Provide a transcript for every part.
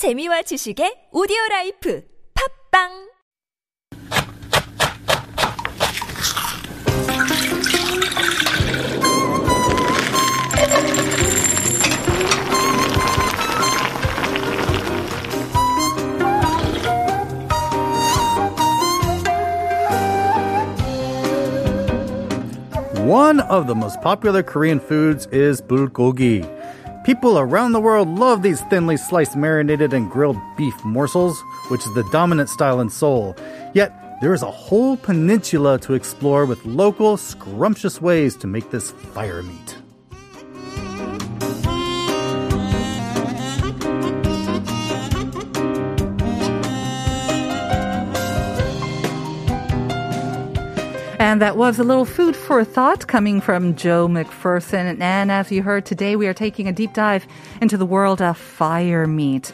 재미와 지식의 오디오 라이프 팝빵 One of the most popular Korean foods is bulgogi. People around the world love these thinly sliced marinated and grilled beef morsels, which is the dominant style in Seoul. Yet, there is a whole peninsula to explore with local, scrumptious ways to make this fire meat. And that was a little food for thought coming from Joe McPherson. And as you heard today, we are taking a deep dive into the world of fire meat.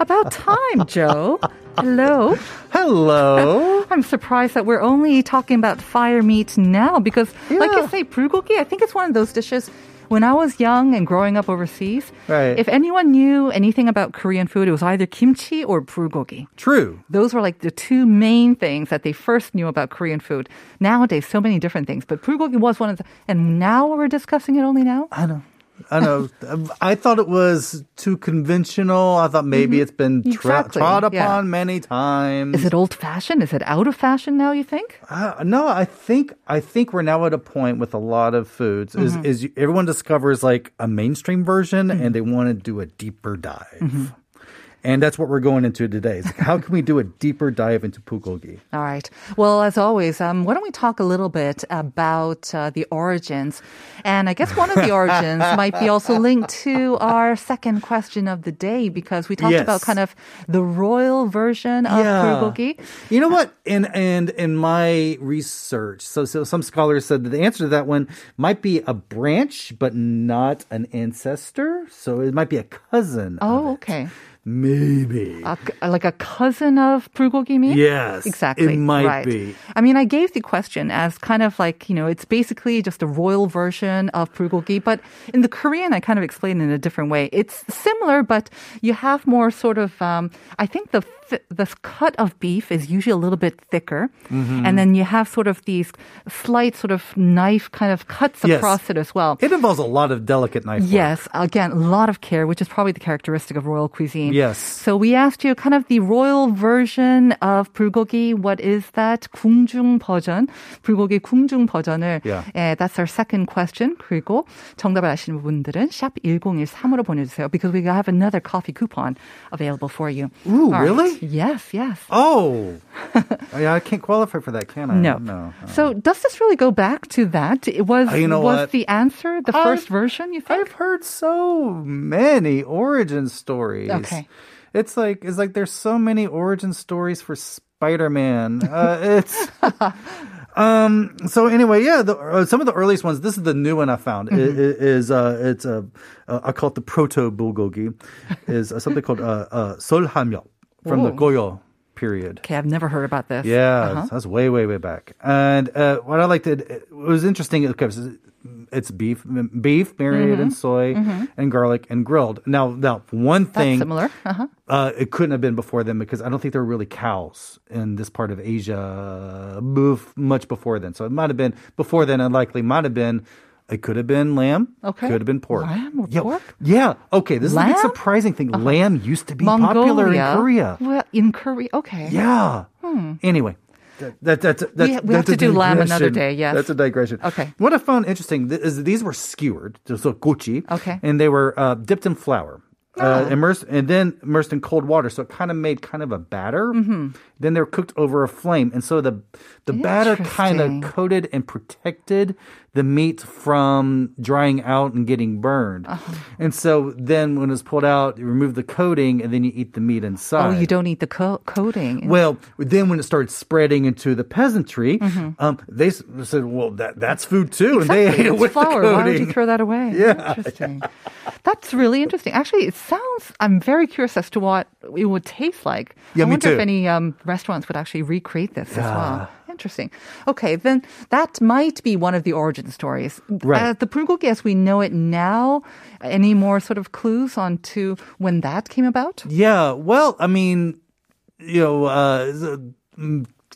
About time, Joe. Hello. Hello. I'm surprised that we're only talking about fire meat now because, like you say, bulgogi, I think it's one of those dishes. When I was young and growing up overseas, Right. if anyone knew anything about Korean food, it was either kimchi or bulgogi. True. Those were like the two main things that they first knew about Korean food. Nowadays, so many different things, but bulgogi was one of the. And now we're discussing it only now. I know. I know. I thought it was too conventional. I thought maybe it's been tra- Exactly, trod yeah. upon many times. Is it old fashioned? Is it out of fashion now? You think? Uh, no, I think I think we're now at a point with a lot of foods is Mm-hmm. is you, everyone discovers like a mainstream version Mm-hmm. and they want to do a deeper dive. And that's what we're going into today. Is like, how can we do a deeper dive into bulgogi? All right. Well, as always, um, why don't we talk a little bit about uh, the origins? And I guess one of the origins might be also linked to our second question of the day because we talked Yes. about kind of the royal version of bulgogi. You know what? In and in my research, so so some scholars said that the answer to that one might be a branch, but not an ancestor. So it might be a cousin. Oh, okay. Maybe. A, like a cousin of bulgogi meat? Yes, Exactly. it might right. be. I mean, I gave the question as kind of like, you know, it's basically just a royal version of bulgogi, but in the Korean, I kind of explained it in a different way. It's similar, but you have more sort of, um, I think the thi- the cut of beef is usually a little bit thicker, Mm-hmm. and then you have sort of these slight sort of knife kind of cuts Yes. across it as well. It involves a lot of delicate knife work. Yes, again, a lot of care, which is probably the characteristic of royal cuisine. Yes. So we asked you kind of the royal version of bulgogi. What is that? 궁중 버전. 불고기 궁중 버전을. Yeah. 예, that's our second question. 그리고 정답을 아시는 분들은 샵 1013으로 보내주세요. Because we have another coffee coupon available for you. Ooh, All right. really? Yes, yes. Oh, yeah, I can't qualify for that, can I? No. no. So does this really go back to that? It was you know was what? the answer the I've- 1st version? You think? I've heard so many origin stories. Okay. It's like it's like there's so many origin stories for Spider-Man. Uh, it's um. So anyway, yeah. The, uh, some of the earliest ones. This is the new one I found. Mm-hmm. Is uh, it's a uh, I call it the proto bulgogi. Is uh, something called uh, uh, solhamyeok from the. Goryeo period. Okay, I've never heard about this. Yeah, Uh-huh. that's way, way, way back. And uh, what I liked it, it was interesting because it's beef, beef marinated in Mm-hmm. soy and garlic and grilled. Now, now one That's thing, similar. Uh-huh. uh, it couldn't have been before then because I don't think there were really cows in this part of Asia much before then. So it might have been before then, and likely might have been. It could have been lamb. Okay. Could have been pork. Lamb or yeah, pork? Yeah. Okay. This is a big Lamb? surprising thing. Lamb used to be popular in Korea. Well, in Korea, okay. Yeah. Anyway. That, that, that's, that's, We- we have to a do lamb another digression. day, yes. That's a digression. Okay. What I found interesting th- is that these were skewered, so gochi. Okay. And they were uh, dipped in flour. Uh, immersed and then immersed in cold water, so it kind of made kind of a batter. Mm-hmm. Then they're cooked over a flame, and so the the batter kind of coated and protected the meat from drying out and getting burned. Uh-huh. And so then when it's pulled out, you remove the coating, and then you eat the meat inside. Oh, you don't eat the co- coating. Well, then when it started spreading into the peasantry, Mm-hmm. um, they said, "Well, that that's food too," and they ate it with flour. the Why would you throw that away? Yeah. Interesting. That's really interesting. Actually, it sounds, I'm very curious as to what it would taste like. Yeah, I wonder too. if any um, restaurants would actually recreate this as well. interesting. Okay, then that might be one of the origin stories. Right. Uh, the bulgogi as we know it now, any more sort of clues on to when that came about? Yeah, well, I mean, you know, uh,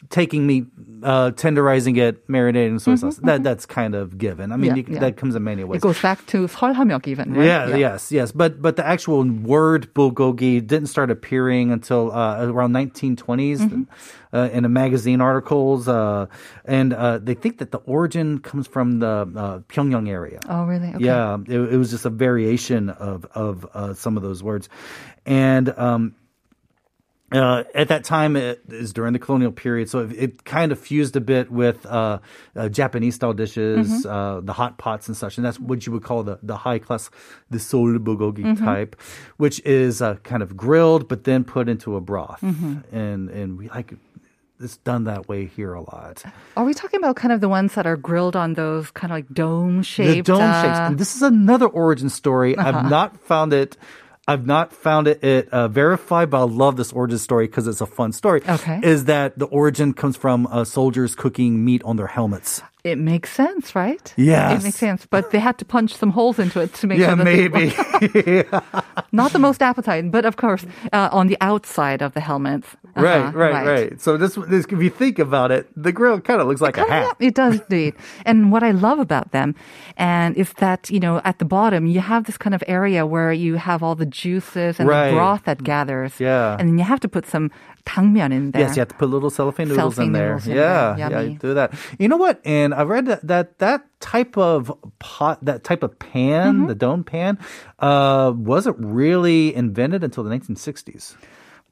taking meat, uh, tenderizing it, marinating in soy sauce. That that's kind of given. I mean, Yeah, you, yeah. that comes in many ways. It goes back to 설하mek even, right? Yeah, yes, yes. But but the actual word bulgogi didn't start appearing until uh, around 1920s Mm-hmm. uh, in a magazine articles, uh, and uh, they think that the origin comes from the uh, Pyongyang area. Oh, really? Okay. Yeah, it, it was just a variation of of uh, some of those words, and um, uh, at that time it is during the colonial period, so it, it kind of fused a bit with uh, uh, Japanese style dishes, Mm-hmm. uh, the hot pots and such, and that's what you would call the the high class, the sol bulgogi Mm-hmm. type, which is uh, kind of grilled but then put into a broth, Mm-hmm. and and we like. It's done that way here a lot. Are we talking about kind of the ones that are grilled on those kind of like dome shaped? The dome shapes. uh, And this is another origin story. Uh-huh. I've not found it. I've not found it, it uh, verified, but I love this origin story because it's a fun story. Okay. Is that the origin comes from uh, soldiers cooking meat on their helmets? It makes sense, right? Yes. It makes sense. But they had to punch some holes into it to make Yeah, sure that maybe. not the most appetizing, but of course, uh, on the outside of the helmets. Right, Uh-huh, right, right, So this, this, if you think about it, the grill kind of looks like a Kinda, hat. It does indeed. And what I love about them and is that, you know, at the bottom you have this kind of area where you have all the juices and Right. the broth that gathers. Yeah. And then you have to put some dangmyeon in there. Yes, you have to put little cellophane noodles Cellophane in there. noodles in yeah, there. yeah, do that. You know what? And I read that that, that type of pot, that type of pan, Mm-hmm. the dome pan, uh, wasn't really invented until the 1960s.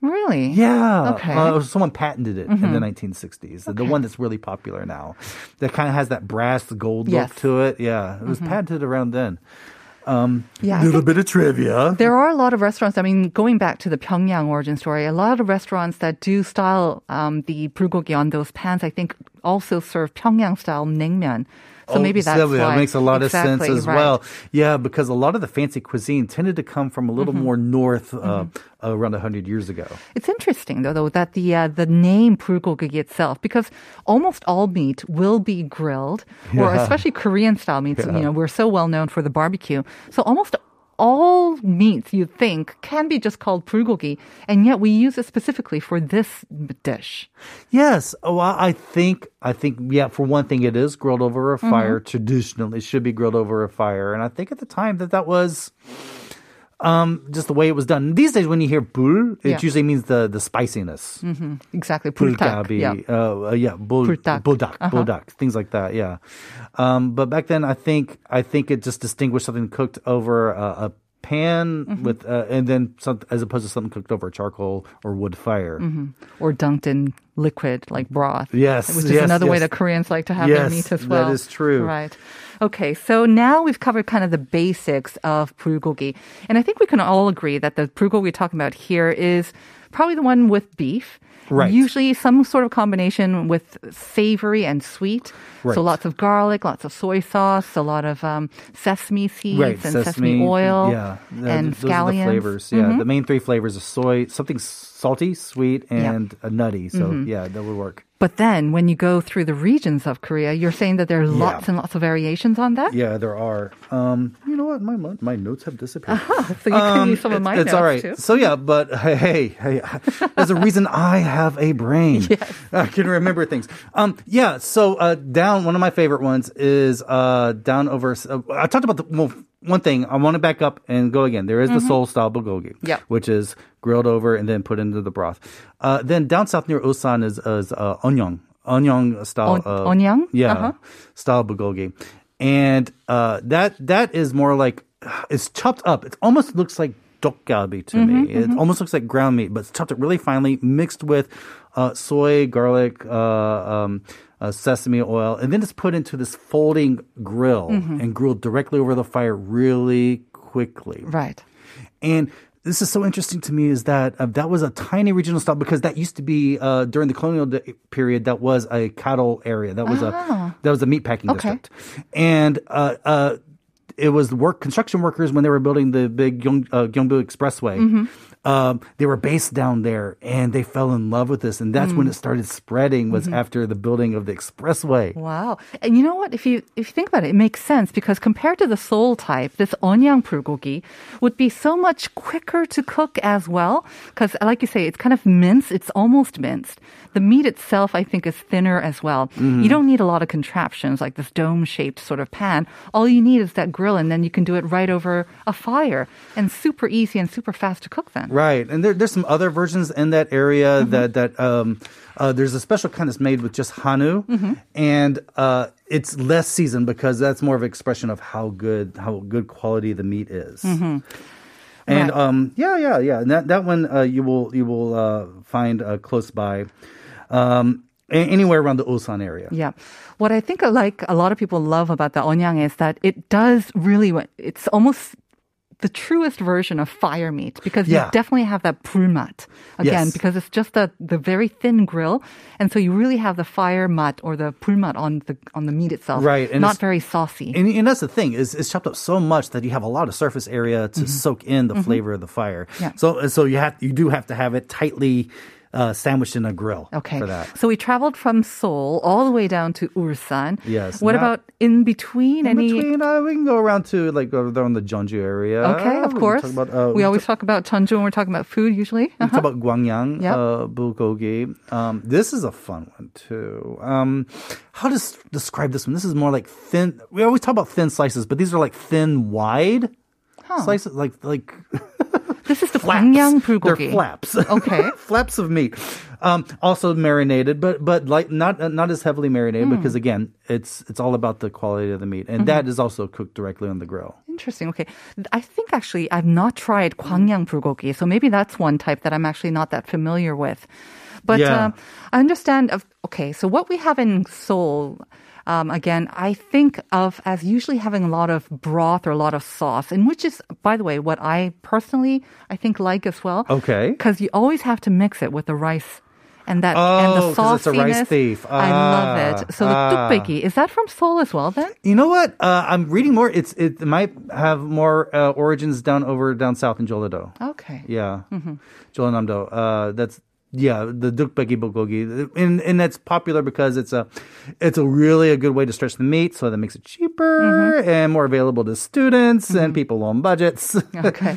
Really? Yeah. Okay. Mm-hmm. Uh, someone patented it in the 1960s. The- The one that's really popular now. That kind of has that brass gold Yes. Mm-hmm. look to it. Yeah. It was patented around then. Um, Yeah, little bit of trivia. There are a lot of restaurants. I mean, going back to the Pyongyang origin story, a lot of restaurants that do style um, the bulgogi on those pans, I think, also serve Pyongyang style naengmyeon. So Oh, maybe that's why. That makes a lot of sense as right. well. Yeah, because a lot of the fancy cuisine tended to come from a little Mm-hmm. more north uh, around 100 years ago. It's interesting though, though that the uh, the name bulgogi itself, because almost all meat will be grilled, or especially Korean style meats. You know, we're so well known for the barbecue, so almost all meats you think can be just called bulgogi, and yet we use it specifically for this dish. Yes. Oh, I I think, I think, yeah, for one thing, it is grilled over a fire. Mm-hmm. Traditionally, it should be grilled over a fire. And I think at the time that that was um, just the way it was done. These days, when you hear bul, it Yeah. usually means the, the spiciness. Exactly, buldak. Bulgabi, Yeah. uh, uh, yeah, bul, Buldak. buldak, Uh-huh. buldak, things like that. Yeah, um, but back then, I think I think it just distinguished something cooked over a, a pan Mm-hmm. with, uh, and then some, as opposed to something cooked over a charcoal or wood fire. or dunked in liquid like broth. Yes, which is yes, another way yes. that Koreans like to have their meat as well. That is true. Right. Okay, so now we've covered kind of the basics of bulgogi, and I think we can all agree that the bulgogi we're talking about here is probably the one with beef. Right. Usually some sort of combination with savory and sweet. Right. So lots of garlic, lots of soy sauce, a lot of um, sesame seeds Right, and sesame, oil yeah, and those scallions. are the flavors. Yeah, the main three flavors are soy, something salty, sweet, Yeah. and uh, nutty. So yeah, that would work. But then when you go through the regions of Korea, you're saying that there are lots and lots of variations on that? Yeah, there are. Um, you know what? My my notes have disappeared. So you can Um, use some of it's- my it's notes all right. too. So yeah, but hey, hey, hey, there's a reason I have a brain. Yes. I can remember things. Um, yeah. So uh, down one of my favorite ones is uh, down over. Uh, I talked about the well, one thing. I want to back up and go again. There is the Seoul style bulgogi, Mm-hmm. Yep. which is grilled over and then put into the broth. Uh, then down south near Ulsan is is uh, Eonyang, Eonyang style. Uh, Eonyang? Yeah, Uh-huh. style bulgogi, and uh, that that is more like it's chopped up. It almost looks like dokgalbi to Mm-hmm, me. It almost looks like ground meat, but it's chopped up really finely, mixed with uh, soy, garlic, uh, um, uh, sesame oil, and then it's put into this folding grill Mm-hmm. and grilled directly over the fire really quickly. Right. And this is so interesting to me is that uh, that was a tiny regional stop because that used to be uh, during the colonial de- period that was a cattle area that was a that was a meat packing Ah. Okay. district and uh, uh, it was work construction workers when they were building the big uh, Gyeongbu Expressway Mm-hmm. Um, they were based down there and they fell in love with this. And that's when mm. it started spreading was mm-hmm. after the building of the expressway. Wow. And you know what? If you if you think about it, it makes sense because compared to the Seoul type, this Eonyang bulgogi would be so much quicker to cook as well. Because, like you say, it's kind of minced. It's almost minced. The meat itself, I think, is thinner as well. You mm-hmm. don't need a lot of contraptions like this dome-shaped sort of pan. All you need is that grill, and then you can do it right over a fire, and super easy and super fast to cook. Then. Right, and there, there's some other versions in that area that that um, uh, there's a special kind that's made with just hanu, and uh, it's less seasoned because that's more of an expression of how good how good quality the meat is. And Right. um, yeah, yeah, yeah. And that that one uh, you will you will uh, find uh, close by, um, anywhere around the Ulsan area. Yeah. What I think like a lot of people love about the Eonyang is that it does really it's almost the truest version of fire meat because yeah. you definitely have that bulmat again yes. because it's just the, the very thin grill, and so you really have the fire mat or the bulmat on the on the meat itself. Right, and not very saucy. And, and, that's the thing is it's chopped up so much that you have a lot of surface area to mm-hmm. soak in the mm-hmm. flavor of the fire. Yeah. So so you have you do have to have it tightly uh, sandwiched in a grill Okay. for that. So we traveled from Seoul all the way down to Ulsan. Yes, What about in between? In any between, uh, we can go around to like over there on the Jeonju area. Okay, of We course. Talk about, uh, we always talk, talk about Jeonju when we're talking about food usually. we can talk about Gwangyang, Yep. uh, bulgogi. Um, this is a fun one too. Um, how to s- describe this one? This is more like thin. We always talk about thin slices, but these are like thin, wide slices, like like This is the flaps. Gwangyang They're flaps. Okay. flaps of meat. Um, also marinated, but but like not not as heavily marinated Hmm. because again, it's it's all about the quality of the meat, and Mm-hmm. that is also cooked directly on the grill. Interesting. Okay. I think actually I've not tried Gwangyang bulgogi, so maybe that's one type that I'm actually not that familiar with. But Yeah. um, I understand. Of okay, so what we have in Seoul. Um, again, I think of as usually having a lot of broth or a lot of sauce, and which is, by the way, what I personally I think like as well. Okay. because you always have to mix it with the rice. And that and the Oh, 'cause it's a rice sauciness, thief. I love Ah, it. So the ah. ttukbaegi is that from Seoul as well? Then You know what? Uh, I'm reading more. It's it might have more uh, origins down over down south in Jeollado. okay. Yeah, Mm-hmm. Jeollanamdo. Uh, that's yeah, the ttukbaegi bulgogi, and and that's popular because it's a it's a really a good way to stretch the meat, so that makes it cheaper Mm-hmm. and more available to students and people on budgets. Okay.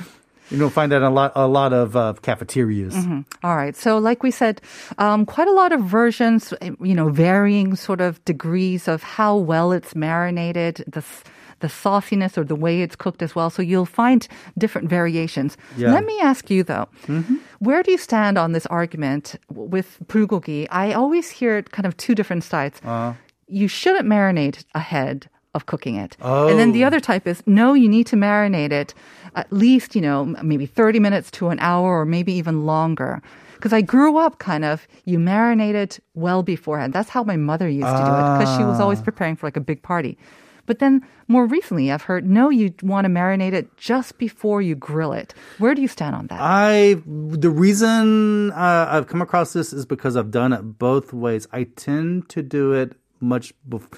you don't find that in a lot a lot of uh, cafeterias. All right. So, like we said, um, quite a lot of versions, you know, varying sort of degrees of how well it's marinated, the, s- the sauciness or the way it's cooked as well. So, you'll find different variations. Yeah. Let me ask you, though, mm-hmm. where do you stand on this argument with bulgogi? I always hear it kind of two different sides. Uh-huh. You shouldn't marinate ahead of cooking it. And then the Oh. other type is no, you need to marinate it at least, you know, maybe 30 minutes to an hour or maybe even longer. Because I grew up kind of, you marinate it well beforehand. That's how my mother used to do it because she was ah. always preparing for like a big party. But then more recently, I've heard no, you want to marinate it just before you grill it. Where do you stand on that? I the reason uh, I've come across this is because I've done it both ways. I tend to do it much, bef-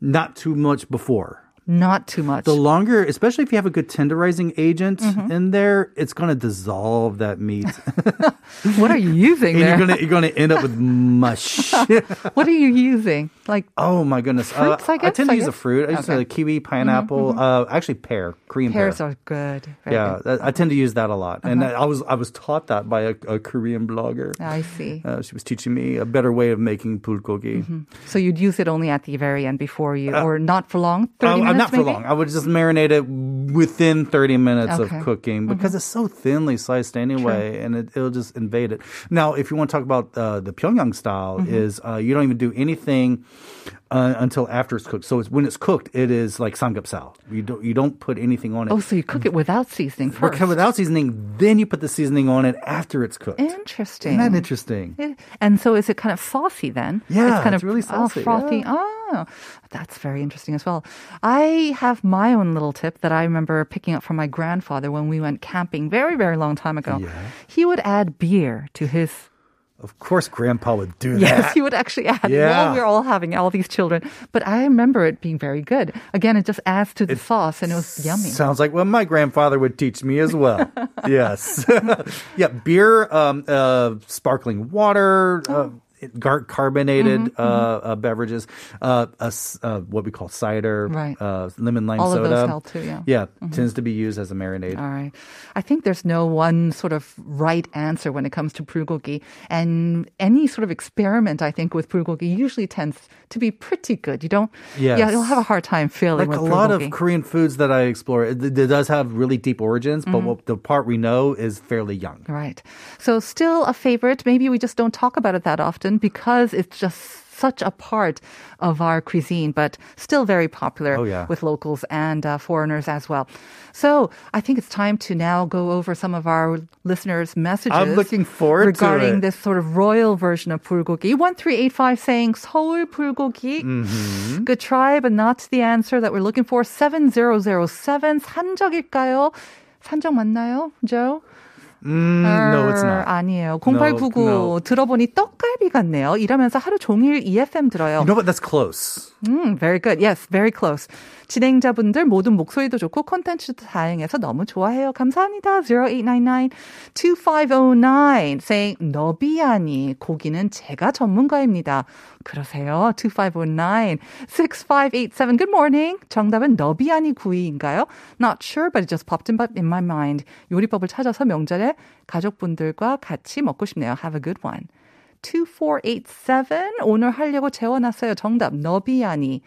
not too much before. Not too much. The longer, especially if you have a good tenderizing agent Mm-hmm. in there, it's going to dissolve that meat, what are you using there? you're gonna you're gonna end up with mush. what are you using? Like oh my goodness! Fruits, I guess, I, tend to I use a fruit. I use Okay. a kiwi, pineapple, uh, actually pear, Korean pears pear. are good. Very yeah, good. I tend to use that a lot, and Uh-huh. I was I was taught that by a, a Korean blogger. I see. Uh, she was teaching me a better way of making bulgogi. So you'd use it only at the very end before you, or not for long? 30 Uh, minutes not for maybe? long. I would just marinate it within 30 minutes Okay. Mm-hmm. of cooking because it's so thinly sliced anyway, and it, it'll just invade it. Now, if you want to talk about uh, the Pyongyang style, Mm-hmm. is uh, you don't even do anything uh, until after it's cooked. So it's, when it's cooked, it is like samgyeopsal. You don't you don't put anything on it. Oh, so you cook it without seasoning first. without seasoning, then you put the seasoning on it after it's cooked. Interesting. Isn't that interesting? It- And so is it kind of saucy then? Yeah, it's kind it's of really oh, saucy, frothy. yeah. Oh, that's very interesting as well. I have my own little tip that I remember picking up from my grandfather when we went camping very, very long time ago. Yeah. He would add beer to his Of course, Grandpa would do that. Yes, he would actually add Yeah. while we are all having all these children. But I remember it being very good. Again, it just adds to the sauce and it was yummy. Sounds like what my grandfather would teach me as well. yes. yeah, beer, um, uh, sparkling water, uh, gar- carbonated Mm-hmm, uh, uh, beverages, uh, uh, what we call cider, Right. uh, lemon lime All of soda. those help too, yeah. Mm-hmm. Yeah, tends to be used as a marinade. All right. I think there's no one sort of right answer when it comes to bulgogi. And any sort of experiment, I think, with bulgogi usually tends to be pretty good. You don't, Yes. yeah, you'll have a hard time failing like a lot of. Korean foods that I explore, it, it does have really deep origins, but Mm-hmm. what, the part we know is fairly young. Right. So still a favorite. Maybe we just don't talk about it that often because it's just such a part of our cuisine, but still very popular Oh, yeah. with locals and uh, foreigners as well. So I think it's time to now go over some of our listeners' messages. I'm looking forward to regarding it. this sort of royal version of bulgogi. One three eight five saying 서울 bulgogi. Mm-hmm. Good try, but not the answer that we're looking for. Seven zero zero seven 산적일까요? 산적 맞나요, Joe? Mm, no, it's 어, not. 아니에요. 0899 no. 들어보니 떡갈비 같네요. 일하면서 하루 종일 EFM 들어요. You know what? That's close. 음, very good. Yes, very close. 진행자분들 모든 목소리도 좋고 콘텐츠도 다양해서 너무 좋아해요. 감사합니다. 0899-2509 saying 너비아니 고기는 제가 전문가입니다. 그러세요. 2509 6587 Good morning. 정답은 너비아니 구이인가요? Not sure, but it just popped in, in my mind. 요리법을 찾아서 명절에 가족분들과 같이 먹고 싶네요. Have a good one. 2487 오늘 하려고 재워놨어요. 정답 너비아니.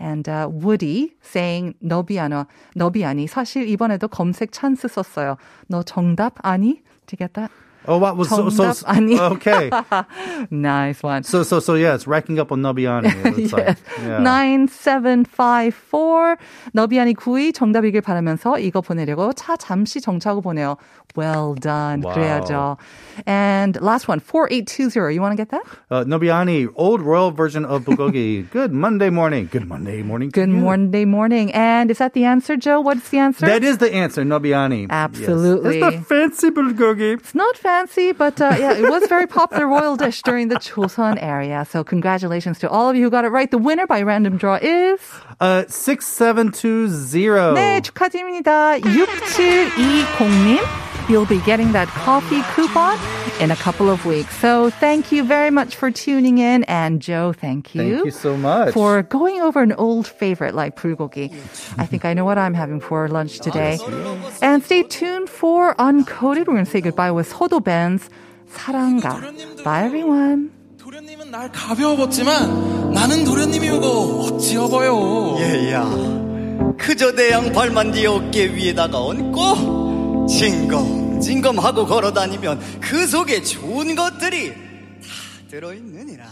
And uh, Woody saying 너비아니 너비 아니 사실 이번에도 검색 찬스 썼어요. 너 정답 아니? Do you get that? Oh, what was so, so 정답 아니. okay? Nice one. So so so yeah, it's racking up on Nabiani. It looks like. Yeah. 9754 너비아니 구이 정답이길 바라면서 이거 보내려고 차 잠시 정차하고 보내요. Well done. Wow. 그래야죠. And last one, 4820. You want to get that? Uh, Nobiani, old royal version of bulgogi. Good Monday morning. Good Monday morning. to Good you. Monday morning. And is that the answer, Joe? What's the answer? That is the answer, Nobiani. Absolutely. Yes. It's the fancy bulgogi. It's not fancy, but uh, yeah, it was a very popular royal dish during the Choson area. So congratulations to all of you who got it right. The winner by random draw is Uh, 6720. 네 축하드립니다. 6720님. You'll be getting that coffee coupon in a couple of weeks. So thank you very much for tuning in. And Joe, thank you. Thank you so much. For going over an old favorite like bulgogi. I think I know what I'm having for lunch today. And stay tuned for Uncoded. We're going to say goodbye with Hodo Ben's 사랑가. Bye, everyone. 도련님은 날 가벼워봤지만 나는 도련님이고 어찌여 예야. 그저 내 양팔만 어깨 위에다가 얹고 징검 징검하고 걸어다니면 그 속에 좋은 것들이 다 들어있느니라